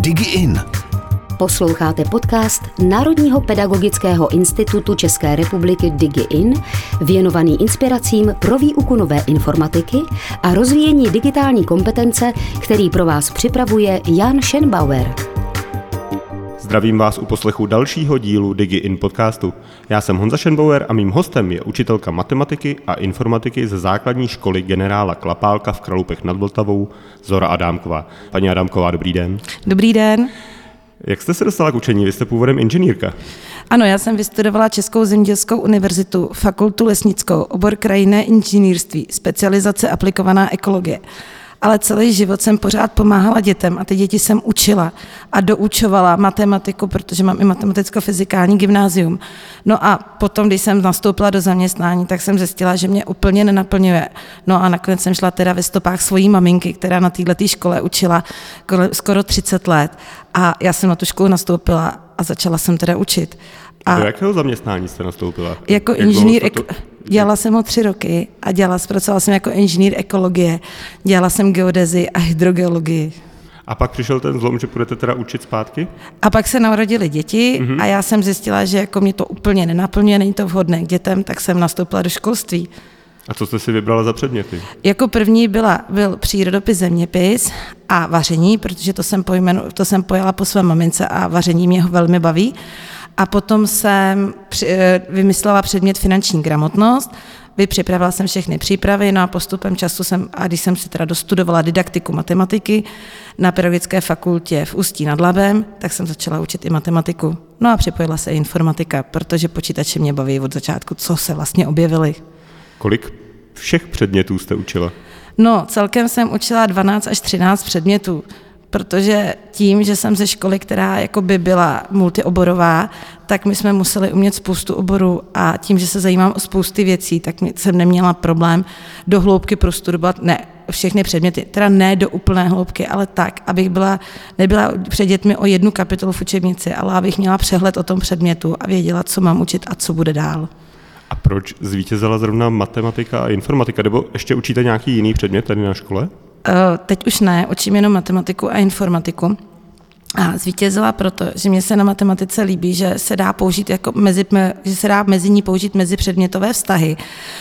DigiIn. Posloucháte podcast Národního pedagogického institutu České republiky DigiIn, věnovaný inspiracím pro výuku nové informatiky a rozvíjení digitální kompetence, který pro vás připravuje Jan Schenbauer. Zdravím vás u poslechu dalšího dílu DigiIn podcastu. Já jsem Honza Schenbauer a mým hostem je učitelka matematiky a informatiky ze základní školy generála Klapálka v Kralupech nad Vltavou Zora Adámková. Paní Adámková, dobrý den. Dobrý den. Jak jste se dostala k učení? Vy jste původem inženýrka. Ano, já jsem vystudovala Českou zemědělskou univerzitu, fakultu lesnickou, obor krajinné inženýrství, specializace aplikovaná ekologie ale celý život jsem pořád pomáhala dětem a ty děti jsem učila a doučovala matematiku, protože mám i matematicko-fyzikální gymnázium. No a potom, když jsem nastoupila do zaměstnání, tak jsem zjistila, že mě úplně nenaplňuje. No a nakonec jsem šla teda ve stopách svojí maminky, která na této škole učila skoro 30 let. A já jsem na tu školu nastoupila a začala jsem teda učit. A do jakého zaměstnání jste nastoupila? Jako Jak inženýr, dělala jsem ho tři roky a dělala, zpracovala jsem jako inženýr ekologie, dělala jsem geodezi a hydrogeologii. A pak přišel ten zlom, že budete teda učit zpátky? A pak se narodili děti mm-hmm. a já jsem zjistila, že jako mě to úplně nenaplňuje, není to vhodné k dětem, tak jsem nastoupila do školství. A co jste si vybrala za předměty? Jako první byla, byl přírodopis, zeměpis a vaření, protože to jsem, pojmenu, to jsem pojala po své mamince a vaření mě velmi baví. A potom jsem eh, vymyslela předmět finanční gramotnost, Vypřipravila jsem všechny přípravy, no a postupem času jsem, a když jsem si teda dostudovala didaktiku matematiky na pedagogické fakultě v Ústí nad Labem, tak jsem začala učit i matematiku. No a připojila se i informatika, protože počítače mě baví od začátku, co se vlastně objevily. Kolik všech předmětů jste učila? No, celkem jsem učila 12 až 13 předmětů protože tím, že jsem ze školy, která jako by byla multioborová, tak my jsme museli umět spoustu oborů a tím, že se zajímám o spousty věcí, tak jsem neměla problém do hloubky prostudovat, ne, všechny předměty, teda ne do úplné hloubky, ale tak, abych byla, nebyla před dětmi o jednu kapitolu v učebnici, ale abych měla přehled o tom předmětu a věděla, co mám učit a co bude dál. A proč zvítězila zrovna matematika a informatika? Nebo ještě učíte nějaký jiný předmět tady na škole? Eh, teď už ne, učím jenom matematiku a informatiku. A zvítězila proto, že mě se na matematice líbí, že se dá použít jako mezi, že se dá mezi ní použít mezi předmětové vztahy,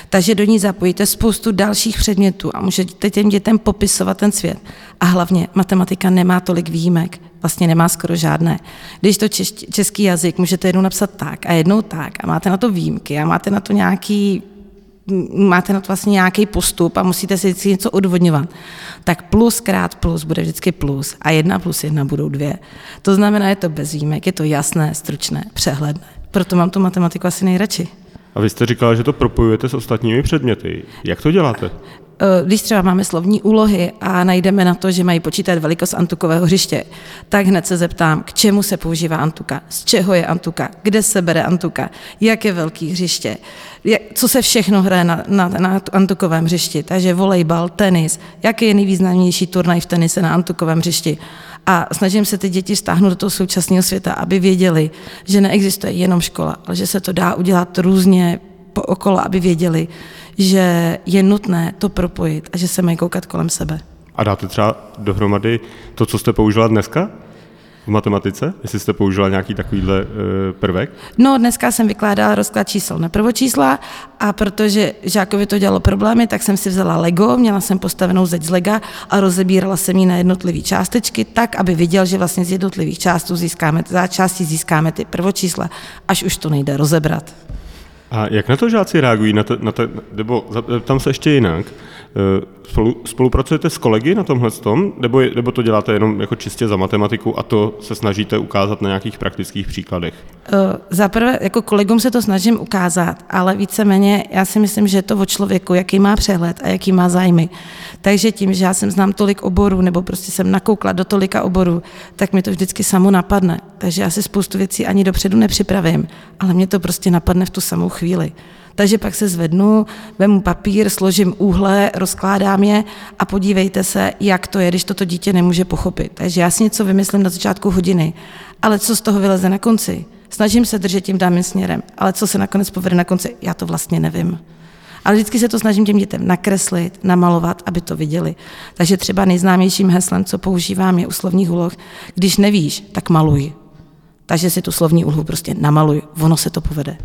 takže do ní zapojíte spoustu dalších předmětů a můžete těm dětem popisovat ten svět. A hlavně matematika nemá tolik výjimek, vlastně nemá skoro žádné. Když to český jazyk můžete jednou napsat tak a jednou tak a máte na to výjimky a máte na to nějaký máte na to vlastně nějaký postup a musíte si vždycky něco odvodňovat, tak plus krát plus bude vždycky plus a jedna plus jedna budou dvě. To znamená, je to bez výjimek, je to jasné, stručné, přehledné. Proto mám tu matematiku asi nejradši. A vy jste říkala, že to propojujete s ostatními předměty. Jak to děláte? Eh, když třeba máme slovní úlohy a najdeme na to, že mají počítat velikost antukového hřiště, tak hned se zeptám, k čemu se používá antuka, z čeho je antuka, kde se bere antuka, jak je velký hřiště, co se všechno hraje na, na, na antukovém hřišti, takže volejbal, tenis, jaký je nejvýznamnější turnaj v tenise na antukovém hřišti. A snažím se ty děti stáhnout do toho současného světa, aby věděli, že neexistuje jenom škola, ale že se to dá udělat různě okolo, aby věděli, že je nutné to propojit a že se mají koukat kolem sebe. A dáte třeba dohromady to, co jste použila dneska? v matematice, jestli jste použila nějaký takovýhle uh, prvek? No, dneska jsem vykládala rozklad čísel na prvočísla a protože žákovi to dělalo problémy, tak jsem si vzala Lego, měla jsem postavenou zeď z Lega a rozebírala jsem ji na jednotlivé částečky tak, aby viděl, že vlastně z jednotlivých částů získáme, za části získáme ty prvočísla, až už to nejde rozebrat. A jak na to žáci reagují? Na to, na to, nebo tam se ještě jinak. Spolu, spolupracujete s kolegy na tomhle tom, nebo, nebo to děláte jenom jako čistě za matematiku a to se snažíte ukázat na nějakých praktických příkladech? Eh, za prvé, jako kolegům se to snažím ukázat, ale víceméně já si myslím, že je to o člověku, jaký má přehled a jaký má zájmy. Takže tím, že já jsem znám tolik oborů, nebo prostě jsem nakoukla do tolika oborů, tak mi to vždycky samo napadne. Takže já si spoustu věcí ani dopředu nepřipravím, ale mě to prostě napadne v tu samou chvíli. Takže pak se zvednu, vemu papír, složím úhle, rozkládám je a podívejte se, jak to je, když toto dítě nemůže pochopit. Takže já si něco vymyslím na začátku hodiny, ale co z toho vyleze na konci? Snažím se držet tím daným směrem, ale co se nakonec povede na konci, já to vlastně nevím. Ale vždycky se to snažím těm dětem nakreslit, namalovat, aby to viděli. Takže třeba nejznámějším heslem, co používám, je u slovních úloh, když nevíš, tak maluj. Takže si tu slovní úlohu prostě namaluj, ono se to povede.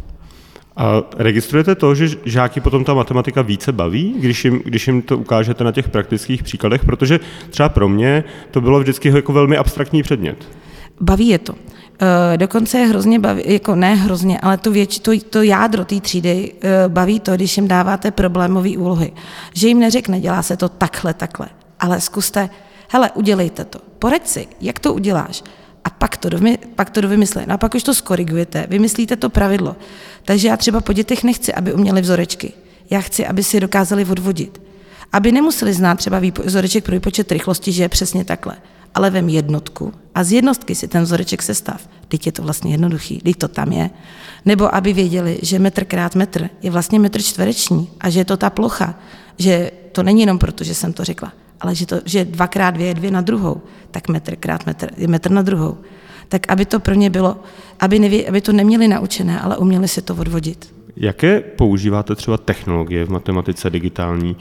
A registrujete to, že žáky potom ta matematika více baví, když jim, když jim to ukážete na těch praktických příkladech? Protože třeba pro mě to bylo vždycky jako velmi abstraktní předmět. Baví je to. E, dokonce je hrozně baví, jako ne hrozně, ale to, věč, to, to jádro té třídy e, baví to, když jim dáváte problémové úlohy. Že jim neřekne, dělá se to takhle, takhle, ale zkuste, hele, udělejte to. Poraď si, jak to uděláš a pak to, dovy, pak to dovymyslí. No a pak už to skorigujete, vymyslíte to pravidlo. Takže já třeba po dětech nechci, aby uměli vzorečky. Já chci, aby si dokázali odvodit. Aby nemuseli znát třeba vzoreček pro výpočet rychlosti, že je přesně takhle. Ale vem jednotku a z jednotky si ten vzoreček sestav. Teď je to vlastně jednoduchý, teď to tam je. Nebo aby věděli, že metr krát metr je vlastně metr čtvereční a že je to ta plocha. Že to není jenom proto, že jsem to řekla, ale že, to, že dvakrát dvě je dvě na druhou, tak metr krát metr je metr na druhou. Tak aby to pro ně bylo, aby, neví, aby to neměli naučené, ale uměli si to odvodit. Jaké používáte třeba technologie v matematice digitální?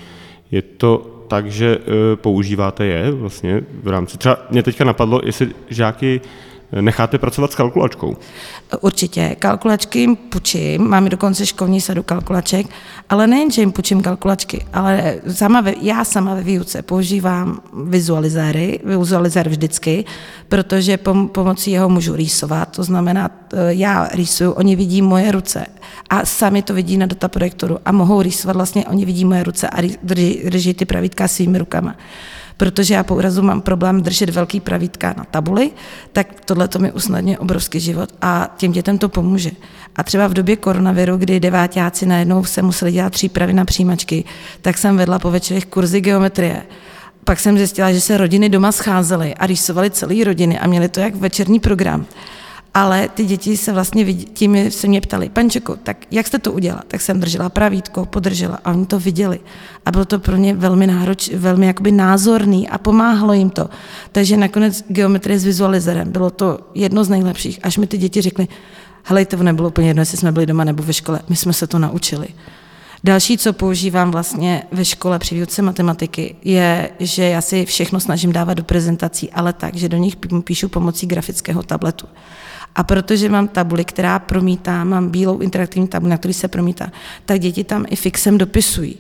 Je to tak, že e, používáte je vlastně v rámci, třeba mě teďka napadlo, jestli žáky necháte pracovat s kalkulačkou? Určitě. Kalkulačky jim půjčím, máme dokonce školní sadu kalkulaček, ale nejen, že jim půjčím kalkulačky, ale sama ve, já sama ve výuce používám vizualizéry, vizualizér vždycky, protože pom, pomocí jeho můžu rýsovat, to znamená, já rýsuju, oni vidí moje ruce a sami to vidí na dataprojektoru a mohou rýsovat, vlastně oni vidí moje ruce a drží, drží ty pravítka svými rukama protože já po úrazu mám problém držet velký pravítka na tabuli, tak tohle to mi usnadňuje obrovský život a těm dětem to pomůže. A třeba v době koronaviru, kdy devátáci najednou se museli dělat přípravy na přijímačky, tak jsem vedla po večerech kurzy geometrie. Pak jsem zjistila, že se rodiny doma scházely a rýsovaly celé rodiny a měli to jak večerní program ale ty děti se vlastně vidí, tím se mě ptali, pančeko, tak jak jste to udělala? Tak jsem držela pravítko, podržela a oni to viděli. A bylo to pro ně velmi nároč, velmi jakoby názorný a pomáhalo jim to. Takže nakonec geometrie s vizualizerem bylo to jedno z nejlepších, až mi ty děti řekly, hele, to nebylo úplně jedno, jestli jsme byli doma nebo ve škole, my jsme se to naučili. Další, co používám vlastně ve škole při výuce matematiky, je, že já si všechno snažím dávat do prezentací, ale tak, že do nich píšu pomocí grafického tabletu. A protože mám tabuli, která promítá, mám bílou interaktivní tabuli, na který se promítá, tak děti tam i fixem dopisují.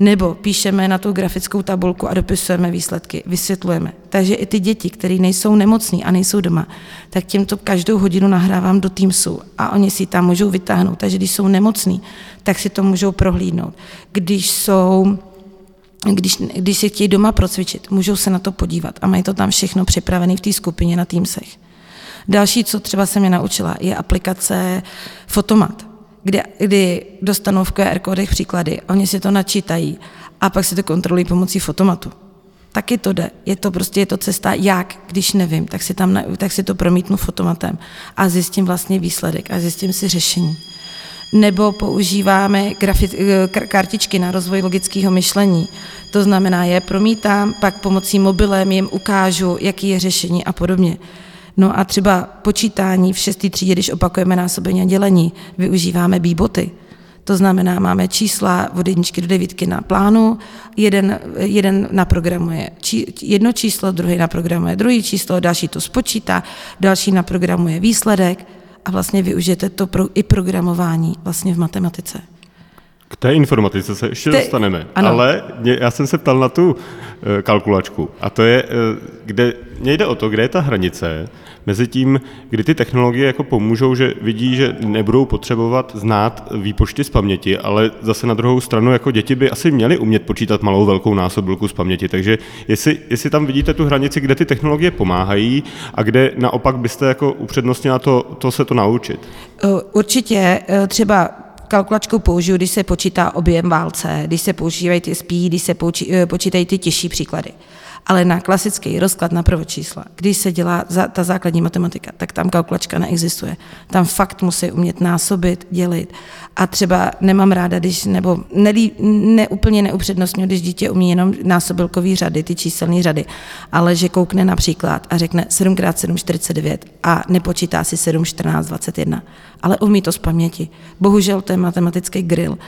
Nebo píšeme na tu grafickou tabulku a dopisujeme výsledky, vysvětlujeme. Takže i ty děti, které nejsou nemocní a nejsou doma, tak těm to každou hodinu nahrávám do Teamsu a oni si tam můžou vytáhnout. Takže když jsou nemocní, tak si to můžou prohlídnout. Když jsou když, když si chtějí doma procvičit, můžou se na to podívat a mají to tam všechno připravené v té skupině na Teamsech. Další, co třeba se mě naučila, je aplikace Fotomat, kde, kdy dostanou v QR kódech příklady, oni si to načítají a pak si to kontrolují pomocí fotomatu. Taky to jde. Je to prostě je to cesta, jak, když nevím, tak si, tam, tak si to promítnu fotomatem a zjistím vlastně výsledek a zjistím si řešení. Nebo používáme grafit, kartičky na rozvoj logického myšlení. To znamená, je promítám, pak pomocí mobilem jim ukážu, jaký je řešení a podobně. No a třeba počítání v šestý třídě, když opakujeme násobení a dělení, využíváme bíboty. To znamená, máme čísla od jedničky do devítky na plánu, jeden, jeden naprogramuje či, jedno číslo, druhý naprogramuje druhý číslo, další to spočítá, další naprogramuje výsledek a vlastně využijete to pro, i programování vlastně v matematice. K té informatice se ještě Te, dostaneme, ano. ale mě, já jsem se ptal na tu e, kalkulačku a to je, e, kde, mě jde o to, kde je ta hranice mezi tím, kdy ty technologie jako pomůžou, že vidí, že nebudou potřebovat znát výpočty z paměti, ale zase na druhou stranu jako děti by asi měly umět počítat malou velkou násobilku z paměti, takže jestli, jestli tam vidíte tu hranici, kde ty technologie pomáhají a kde naopak byste jako upřednostnila to, to se to naučit. Určitě třeba kalkulačku použiju, když se počítá objem válce, když se používají ty spí, když se počítají ty těžší příklady ale na klasický rozklad na prvočísla, když se dělá za, ta základní matematika, tak tam kalkulačka neexistuje. Tam fakt musí umět násobit, dělit. A třeba nemám ráda, když, nebo nelí, ne, úplně neupřednostňuji, když dítě umí jenom násobilkový řady, ty číselné řady, ale že koukne například a řekne 7x7 49 a nepočítá si 7, 14, 21, ale umí to z paměti. Bohužel to je matematický grill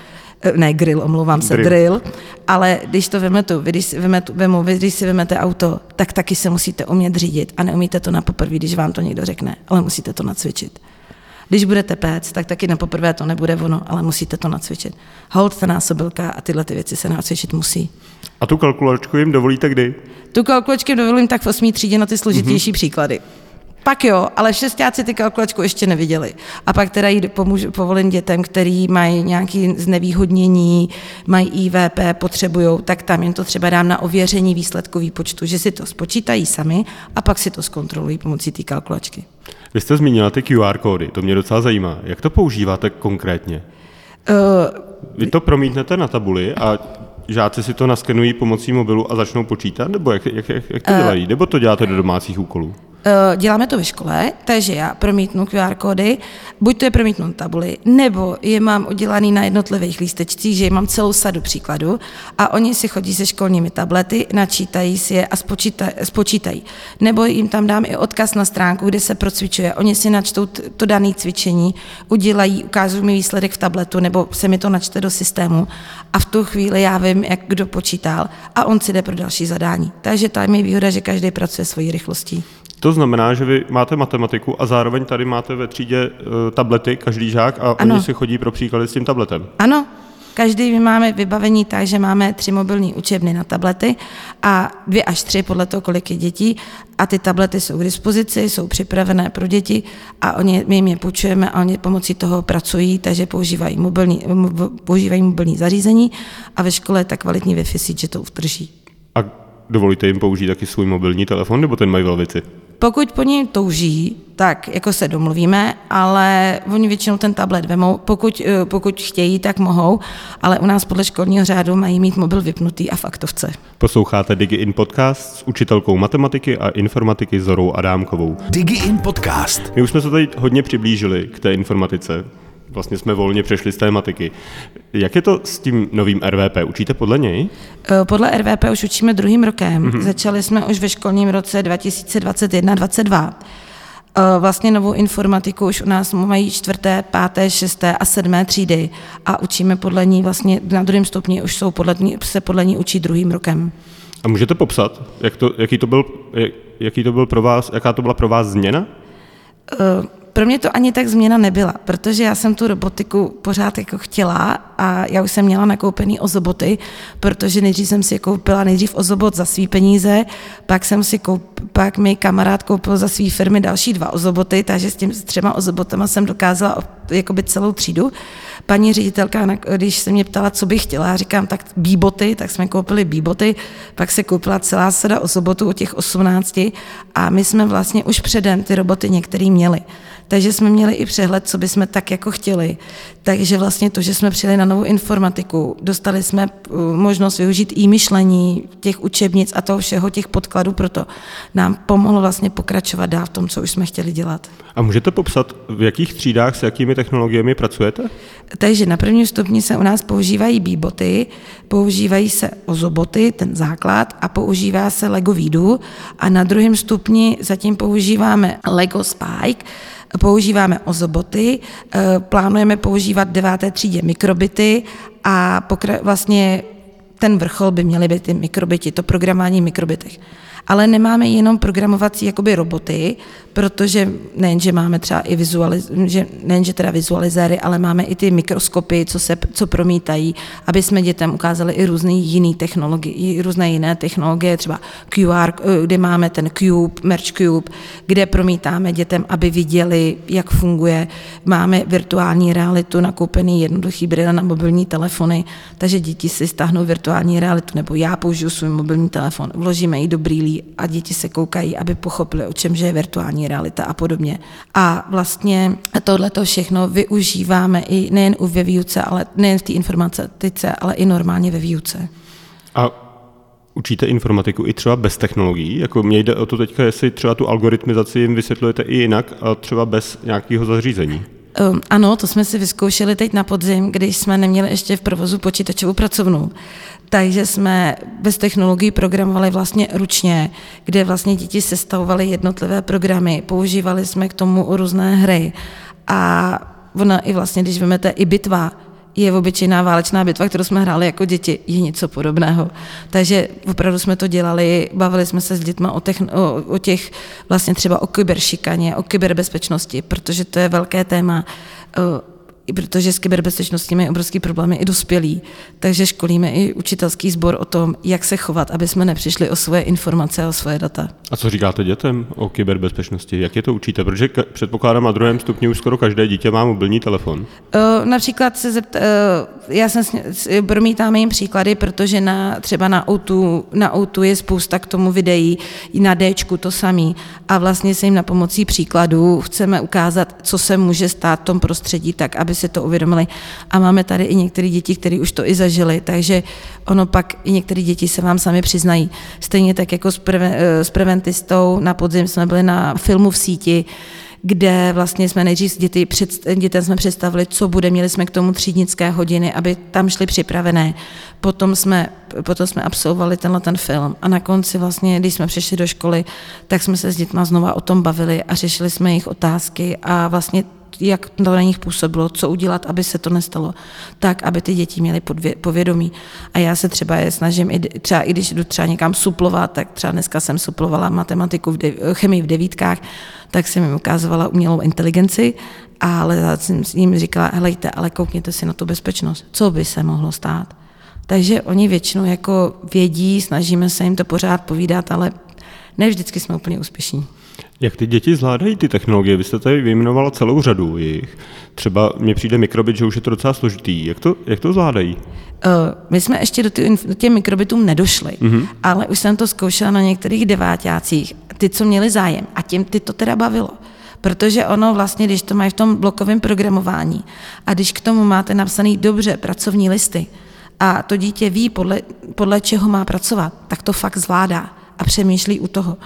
ne grill, omlouvám se, Drill. drill, ale když to vemete, vy, když si vemete, vemu, vy, když si vemete auto, tak taky se musíte umět řídit a neumíte to na poprvé, když vám to někdo řekne, ale musíte to nacvičit. Když budete péct, tak taky na poprvé to nebude ono, ale musíte to nacvičit. Hold, ta násobilka a tyhle ty věci se nacvičit musí. A tu kalkulačku jim dovolíte kdy? Tu kalkulačky dovolím tak v osmý třídě na ty složitější mm-hmm. příklady. Pak jo, ale šestáci ty kalkulačku ještě neviděli. A pak teda jí pomůžu, povolím dětem, který mají nějaké znevýhodnění, mají IVP, potřebují, tak tam jim to třeba dám na ověření výsledku výpočtu, že si to spočítají sami a pak si to zkontrolují pomocí té kalkulačky. Vy jste zmínila ty QR kódy, to mě docela zajímá. Jak to používáte konkrétně? Uh, Vy to promítnete na tabuli a žáci si to naskenují pomocí mobilu a začnou počítat? Nebo jak, jak, jak, jak to dělají? Nebo to děláte do domácích úkolů? Eh, děláme to ve škole, takže já promítnu QR kódy, buď to je promítnu na tabuli, nebo je mám udělaný na jednotlivých lístečcích, že mám celou sadu příkladů a oni si chodí se školními tablety, načítají si je a spočítaj, spočítají. Nebo jim tam dám i odkaz na stránku, kde se procvičuje. Oni si načtou to dané cvičení, udělají, ukážou mi výsledek v tabletu, nebo se mi to načte do systému a v tu chvíli já vím, jak kdo počítal a on si jde pro další zadání. Takže tam je výhoda, že každý pracuje svojí rychlostí. To znamená, že vy máte matematiku a zároveň tady máte ve třídě uh, tablety, každý žák, a Ano. oni si chodí pro příklady s tím tabletem. Ano, každý my máme vybavení tak, že máme tři mobilní učebny na tablety a dvě až tři podle toho, kolik je dětí a ty tablety jsou k dispozici, jsou připravené pro děti a oni, my jim je půjčujeme a oni pomocí toho pracují, takže používají mobilní, mo- používají mobilní zařízení a ve škole je tak kvalitní Wi-Fi síť, že to udrží. A dovolíte jim použít taky svůj mobilní telefon, nebo ten mají v lavici? Pokud po něm touží, tak jako se domluvíme, ale oni většinou ten tablet vemou. Pokud, eh, pokud chtějí, tak mohou, ale u nás podle školního řádu mají mít mobil vypnutý a v aktovce. Posloucháte DigiIn podcast s učitelkou matematiky a informatiky Zorou Adámkovou. DigiIn Podcast. My už jsme se tady hodně přiblížili k té informatice. Vlastně jsme volně přešli z tématiky. Jak je to s tím novým RVP? Učíte podle něj? Eh, Podle RVP už učíme druhým rokem. Mm-hmm. Začali jsme už ve školním roce 2021-2022. Eh, Vlastně novou informatiku už u nás mají čtvrté, páté, šesté a sedmé třídy a učíme podle ní vlastně na druhém stupni už jsou podle ní, se podle ní učí druhým rokem. A můžete popsat, jak to, jaký, to byl, jak- jaký to byl pro vás, jaká to byla pro vás změna? Eh, Pro mě to ani tak změna nebyla, protože já jsem tu robotiku pořád jako chtěla a já už jsem měla nakoupený ozoboty, protože nejdřív jsem si koupila nejdřív ozobot za svý peníze, pak jsem si koup, pak mi kamarád koupil za svý firmy další dva ozoboty, takže s tím s třema ozobotama jsem dokázala ob- jakoby celou třídu. Paní ředitelka, když se mě ptala, co bych chtěla, já říkám, tak bíboty, tak jsme koupili bíboty, pak se koupila celá sada osobotů o těch 18 a my jsme vlastně už předem ty roboty některý měli. Takže jsme měli i přehled, co bychom tak jako chtěli. Takže vlastně to, že jsme přijeli na novou informatiku, dostali jsme uh, možnost využít i myšlení těch učebnic a toho všeho, těch podkladů, proto nám pomohlo vlastně pokračovat dál v tom, co už jsme chtěli dělat. A můžete popsat, v jakých třídách s jakými technologiemi pracujete? Takže na prvním stupni se u nás používají bíboty, používají se ozoboty, ten základ, a používá se Lego Vidu. A na druhém stupni zatím používáme Lego Spike, používáme ozoboty, eh, plánujeme používat v deváté třídě mikrobity a vlastně ten vrchol by měly být ty mikrobity, to programování mikrobitech. Ale nemáme jenom programovací jakoby roboty, protože nejenže máme třeba i vizualiz, že nejenže teda vizualizéry, ale máme i ty mikroskopy, co se co promítají, aby jsme dětem ukázali i různé jiné technologie, různé jiné technologie, třeba QR, kde máme ten Cube, Merch Cube, kde promítáme dětem, aby viděli, jak funguje. Máme virtuální realitu, nakoupený jednoduchý brýle na mobilní telefony, takže děti si stáhnou virtuální realitu, nebo já použiju svůj mobilní telefon, vložíme ji do brýlí a děti se koukají, aby pochopili, o čem že je virtuální realita a podobně. A vlastně tohleto všechno využíváme i nejen u ve výuce, ale nejen v té informatice, ale i normálně ve výuce. A učíte informatiku i třeba bez technologií? Jako mně jde o to teďka, jestli třeba tu algoritmizaci jim vysvětlujete i jinak, a třeba bez nějakého zařízení. Um, ano, to jsme si vyzkoušeli teď na podzim, když jsme neměli ještě v provozu počítačovou pracovnu. Takže jsme bez technologií programovali vlastně ručně, kde vlastně děti sestavovaly jednotlivé programy, používali jsme k tomu různé hry. A ona i vlastně, když vezmete i bitva, je obyčejná válečná bitva, kterou jsme hráli jako děti, je něco podobného. Takže opravdu jsme to dělali, bavili jsme se s dětmi o, těch, o, o těch vlastně třeba o kyberšikaně, o kyberbezpečnosti, protože to je velké téma i protože s kyberbezpečností mají obrovský problémy i dospělí, takže školíme i učitelský sbor o tom, jak se chovat, aby jsme nepřišli o svoje informace a o svoje data. A co říkáte dětem o kyberbezpečnosti? Jak je to učíte? Protože předpokládám, na druhém stupni už skoro každé dítě má mobilní telefon. Uh, například se zept, uh, já jsem promítáme jim příklady, protože na, třeba na Outu, na Outu je spousta k tomu videí, i na Dčku to samý. A vlastně se jim na pomocí příkladů chceme ukázat, co se může stát v tom prostředí, tak aby si to uvědomili. A máme tady i některé děti, které už to i zažili, takže ono pak i některé děti se vám sami přiznají. Stejně tak jako s, pre, s preventistou na podzim jsme byli na filmu v síti, kde vlastně jsme nejdřív děti před, dětem jsme představili, co bude, měli jsme k tomu třídnické hodiny, aby tam šli připravené. Potom jsme, potom jsme absolvovali tenhle ten film a na konci vlastně, když jsme přišli do školy, tak jsme se s dětmi znova o tom bavili a řešili jsme jejich otázky a vlastně jak to na nich působilo, co udělat, aby se to nestalo, tak, aby ty děti měly povědomí. A já se třeba je snažím, i, třeba i když jdu třeba někam suplovat, tak třeba dneska jsem suplovala matematiku, v de, chemii v devítkách, tak jsem jim ukázovala umělou inteligenci, ale jsem jim říkala, helejte, ale koukněte si na tu bezpečnost, co by se mohlo stát. Takže oni většinou jako vědí, snažíme se jim to pořád povídat, ale ne vždycky jsme úplně úspěšní. Jak ty děti zvládají ty technologie? Vy jste tady vyjmenovala celou řadu jich. Třeba mně přijde mikrobit, že už je to docela složitý. Jak to, jak to zvládají? Uh, my jsme ještě do, ty, do těm mikrobitům nedošli, uh-huh. ale už jsem to zkoušela na některých devátácích, ty, co měli zájem. A těm ty to teda bavilo. Protože ono vlastně, když to mají v tom blokovém programování a když k tomu máte napsaný dobře pracovní listy a to dítě ví, podle, podle čeho má pracovat, tak to fakt zvládá a přemýšlí u toho.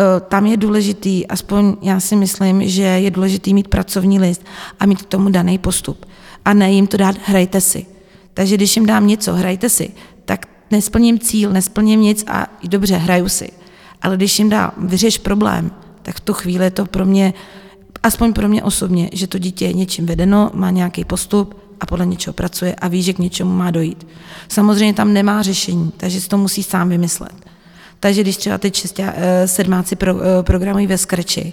Eh, tam je důležitý, aspoň já si myslím, že je důležitý mít pracovní list a mít k tomu daný postup. A ne jim to dát, hrajte si. Takže když jim dám něco, hrajte si, tak nesplním cíl, nesplním nic a dobře, hraju si. Ale když jim dám, vyřeš problém, tak v tu chvíli je to pro mě, aspoň pro mě osobně, že to dítě je něčím vedeno, má nějaký postup a podle něčeho pracuje a ví, že k něčemu má dojít. Samozřejmě tam nemá řešení, takže si to musí sám vymyslet. Takže když třeba ty čistě, eh, sedmáci pro, eh, programují ve Scratchi,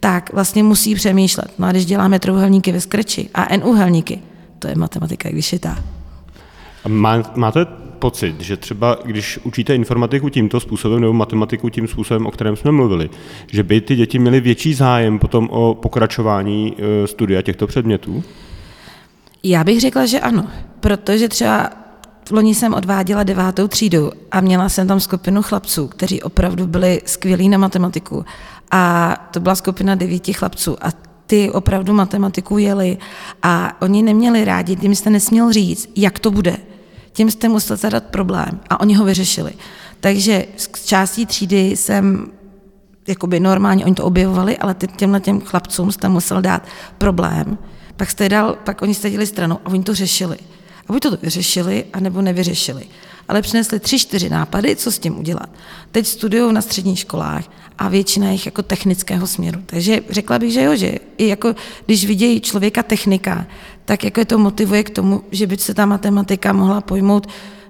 tak vlastně musí přemýšlet. No a když děláme trouhelníky ve Scratchi a N úhelníky, to je matematika když je ta. Má, máte pocit, že třeba když učíte informatiku tímto způsobem nebo matematiku tím způsobem, o kterém jsme mluvili, že by ty děti měly větší zájem potom o pokračování eh, studia těchto předmětů? Já bych řekla, že ano, protože třeba loni jsem odváděla devátou třídu a měla jsem tam skupinu chlapců, kteří opravdu byli skvělí na matematiku. A to byla skupina devíti chlapců a ty opravdu matematiku jeli a oni neměli rádi, tím jste nesměl říct, jak to bude. Tím jste musel zadat problém a oni ho vyřešili. Takže z částí třídy jsem jakoby normálně, oni to objevovali, ale těmhle těm chlapcům jste musel dát problém. Pak jste dal, pak oni jste dělali stranu a oni to řešili. A buď to vyřešili, anebo nevyřešili. Ale přinesli tři, čtyři nápady, co s tím udělat. Teď studují na středních školách a většina jich jako technického směru. Takže řekla bych, že jo, že i jako, když vidějí člověka technika, tak jako je to motivuje k tomu, že by se ta matematika mohla pojmout,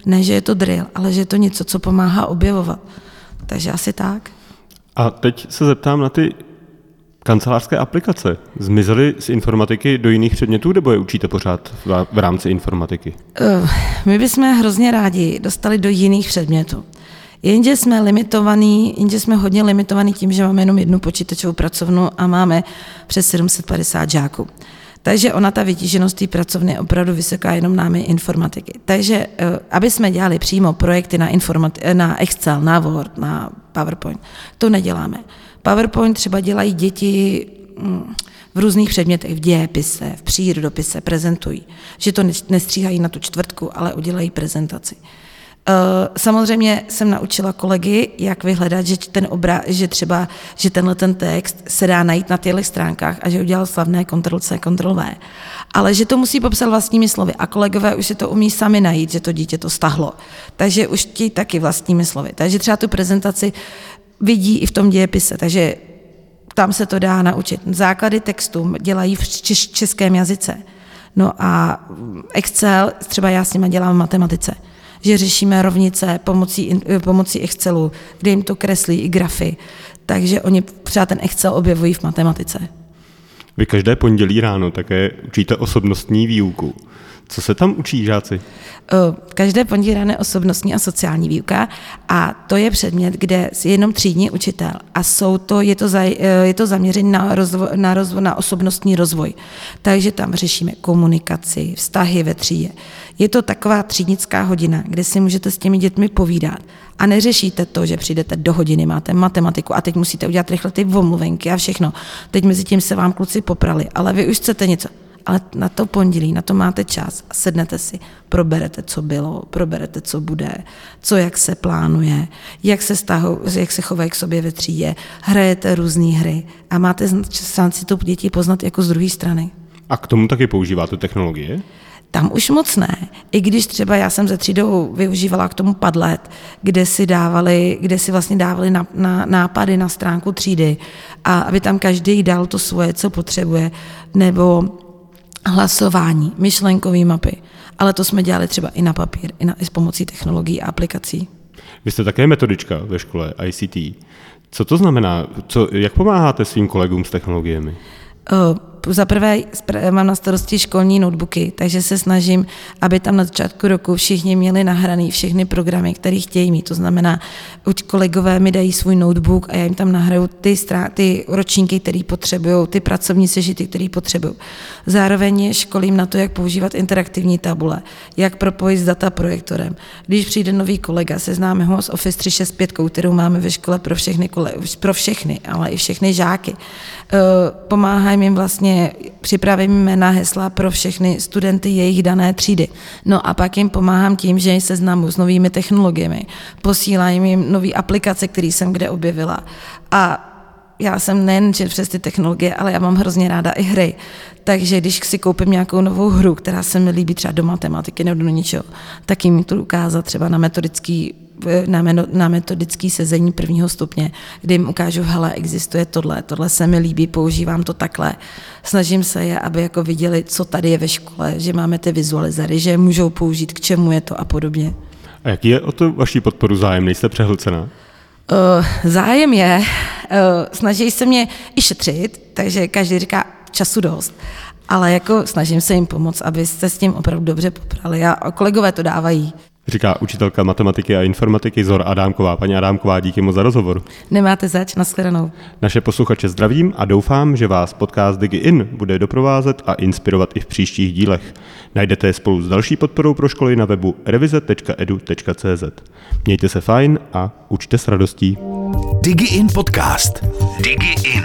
ne, že je to drill, ale že je to něco, co pomáhá objevovat. Takže asi tak. A teď se zeptám na ty kancelářské aplikace zmizely z informatiky do jiných předmětů, nebo je učíte pořád v rámci informatiky? Uh, my bychom hrozně rádi dostali do jiných předmětů. Jenže jsme limitovaní, jenže jsme hodně limitovaní tím, že máme jenom jednu počítačovou pracovnu a máme přes 750 žáků. Takže ona, ta vytíženost té pracovny je opravdu vysoká jenom námi informatiky. Takže, eh, aby jsme dělali přímo projekty na, informati- na Excel, na Word, na PowerPoint, to neděláme. PowerPoint třeba dělají děti mm, v různých předmětech, v dějepise, v přírodopise, prezentují. Že to nestříhají na tu čtvrtku, ale udělají prezentaci. Eh, samozřejmě jsem naučila kolegy, jak vyhledat, že, ten obra, že třeba, že tenhle ten text se dá najít na těchto stránkách a že udělal slavné Ctrl-C, Ctrl-V. Ale že to musí popsat vlastními slovy a kolegové už si to umí sami najít, že to dítě to stahlo. Takže už ti taky vlastními slovy. Takže třeba tu prezentaci vidí i v tom dějepise, takže tam se to dá naučit. Základy textu dělají v českém jazyce. No a Excel, třeba já s nimi dělám v matematice, že řešíme rovnice pomocí, pomocí Excelu, kde jim to kreslí i grafy. Takže oni třeba ten Excel objevují v matematice. Vy každé pondělí ráno také učíte osobnostní výuku. Co se tam učí žáci? Každé pondělí ráno osobnostní a sociální výuka a to je předmět, kde je jenom třídní učitel a jsou to, je, to za, je to zaměřené na, rozvoj, na, rozvoj, na osobnostní rozvoj. Takže tam řešíme komunikaci, vztahy ve třídě. Je to taková třídnická hodina, kde si můžete s těmi dětmi povídat a neřešíte to, že přijdete do hodiny, máte matematiku a teď musíte udělat rychle ty omluvenky a všechno. Teď mezi tím se vám kluci poprali, ale vy už chcete něco ale na to pondělí, na to máte čas a sednete si, proberete, co bylo, proberete, co bude, co jak se plánuje, jak se, stahu, jak se chovají k sobě ve třídě, hrajete různé hry a máte šanci to děti poznat jako z druhé strany. A k tomu taky používáte technologie? Tam už moc ne. I když třeba já jsem ze třídou využívala k tomu Padlet, kde si dávali, kde si vlastně dávali na, na, nápady na stránku třídy a aby tam každý dal to svoje, co potřebuje, nebo hlasování, myšlenkové mapy. Ale to jsme dělali třeba i na papír, i, na, i s pomocí technologií a aplikací. Vy jste také metodička ve škole ICT. Co to znamená? Co, jak pomáháte svým kolegům s technologiemi? Uh, za prvé mám na starosti školní notebooky, takže se snažím, aby tam na začátku roku všichni měli nahraný všechny programy, které chtějí mít. To znamená, už kolegové mi dají svůj notebook a já jim tam nahraju ty, strá, ty ročníky, které potřebují, ty pracovní sežity, které potřebují. Zároveň školím na to, jak používat interaktivní tabule, jak propojit s data projektorem. Když přijde nový kolega, seznáme ho s Office 365, kterou máme ve škole pro všechny, pro všechny, ale i všechny žáky. Eh, pomáhají jim vlastně, připravím jména hesla pro všechny studenty jejich dané třídy. No a pak jim pomáhám tím, že se seznamu s novými technologiemi, posílám jim nové aplikace, které jsem kde objevila. A já jsem nejen že přes ty technologie, ale já mám hrozně ráda i hry. Takže když si koupím nějakou novou hru, která se mi líbí třeba do matematiky nebo do ničeho, tak jim to ukázat třeba na metodický na, na metodický sezení prvního stupně, kdy jim ukážu, hele, existuje tohle, tohle se mi líbí, používám to takhle. Snažím se je, aby jako viděli, co tady je ve škole, že máme ty vizualizáry, že můžou použít, k čemu je to a podobně. A jaký je o to vaší podporu zájem? Nejste přehlcená? Uh, zájem je, uh, snaží se mě i šetřit, takže každý říká času dost, ale jako snažím se jim pomoct, abyste s tím opravdu dobře poprali a kolegové to dávají. Říká učitelka matematiky a informatiky Zor Adámková. Paní Adámková, díky moc za rozhovor. Nemáte zač, nashledanou. Naše posluchače zdravím a doufám, že vás podcast DigiIn bude doprovázet a inspirovat i v příštích dílech. Najdete je spolu s další podporou pro školy na webu revize.edu.cz. Mějte se fajn a učte s radostí. DigiIn podcast. DigiIn.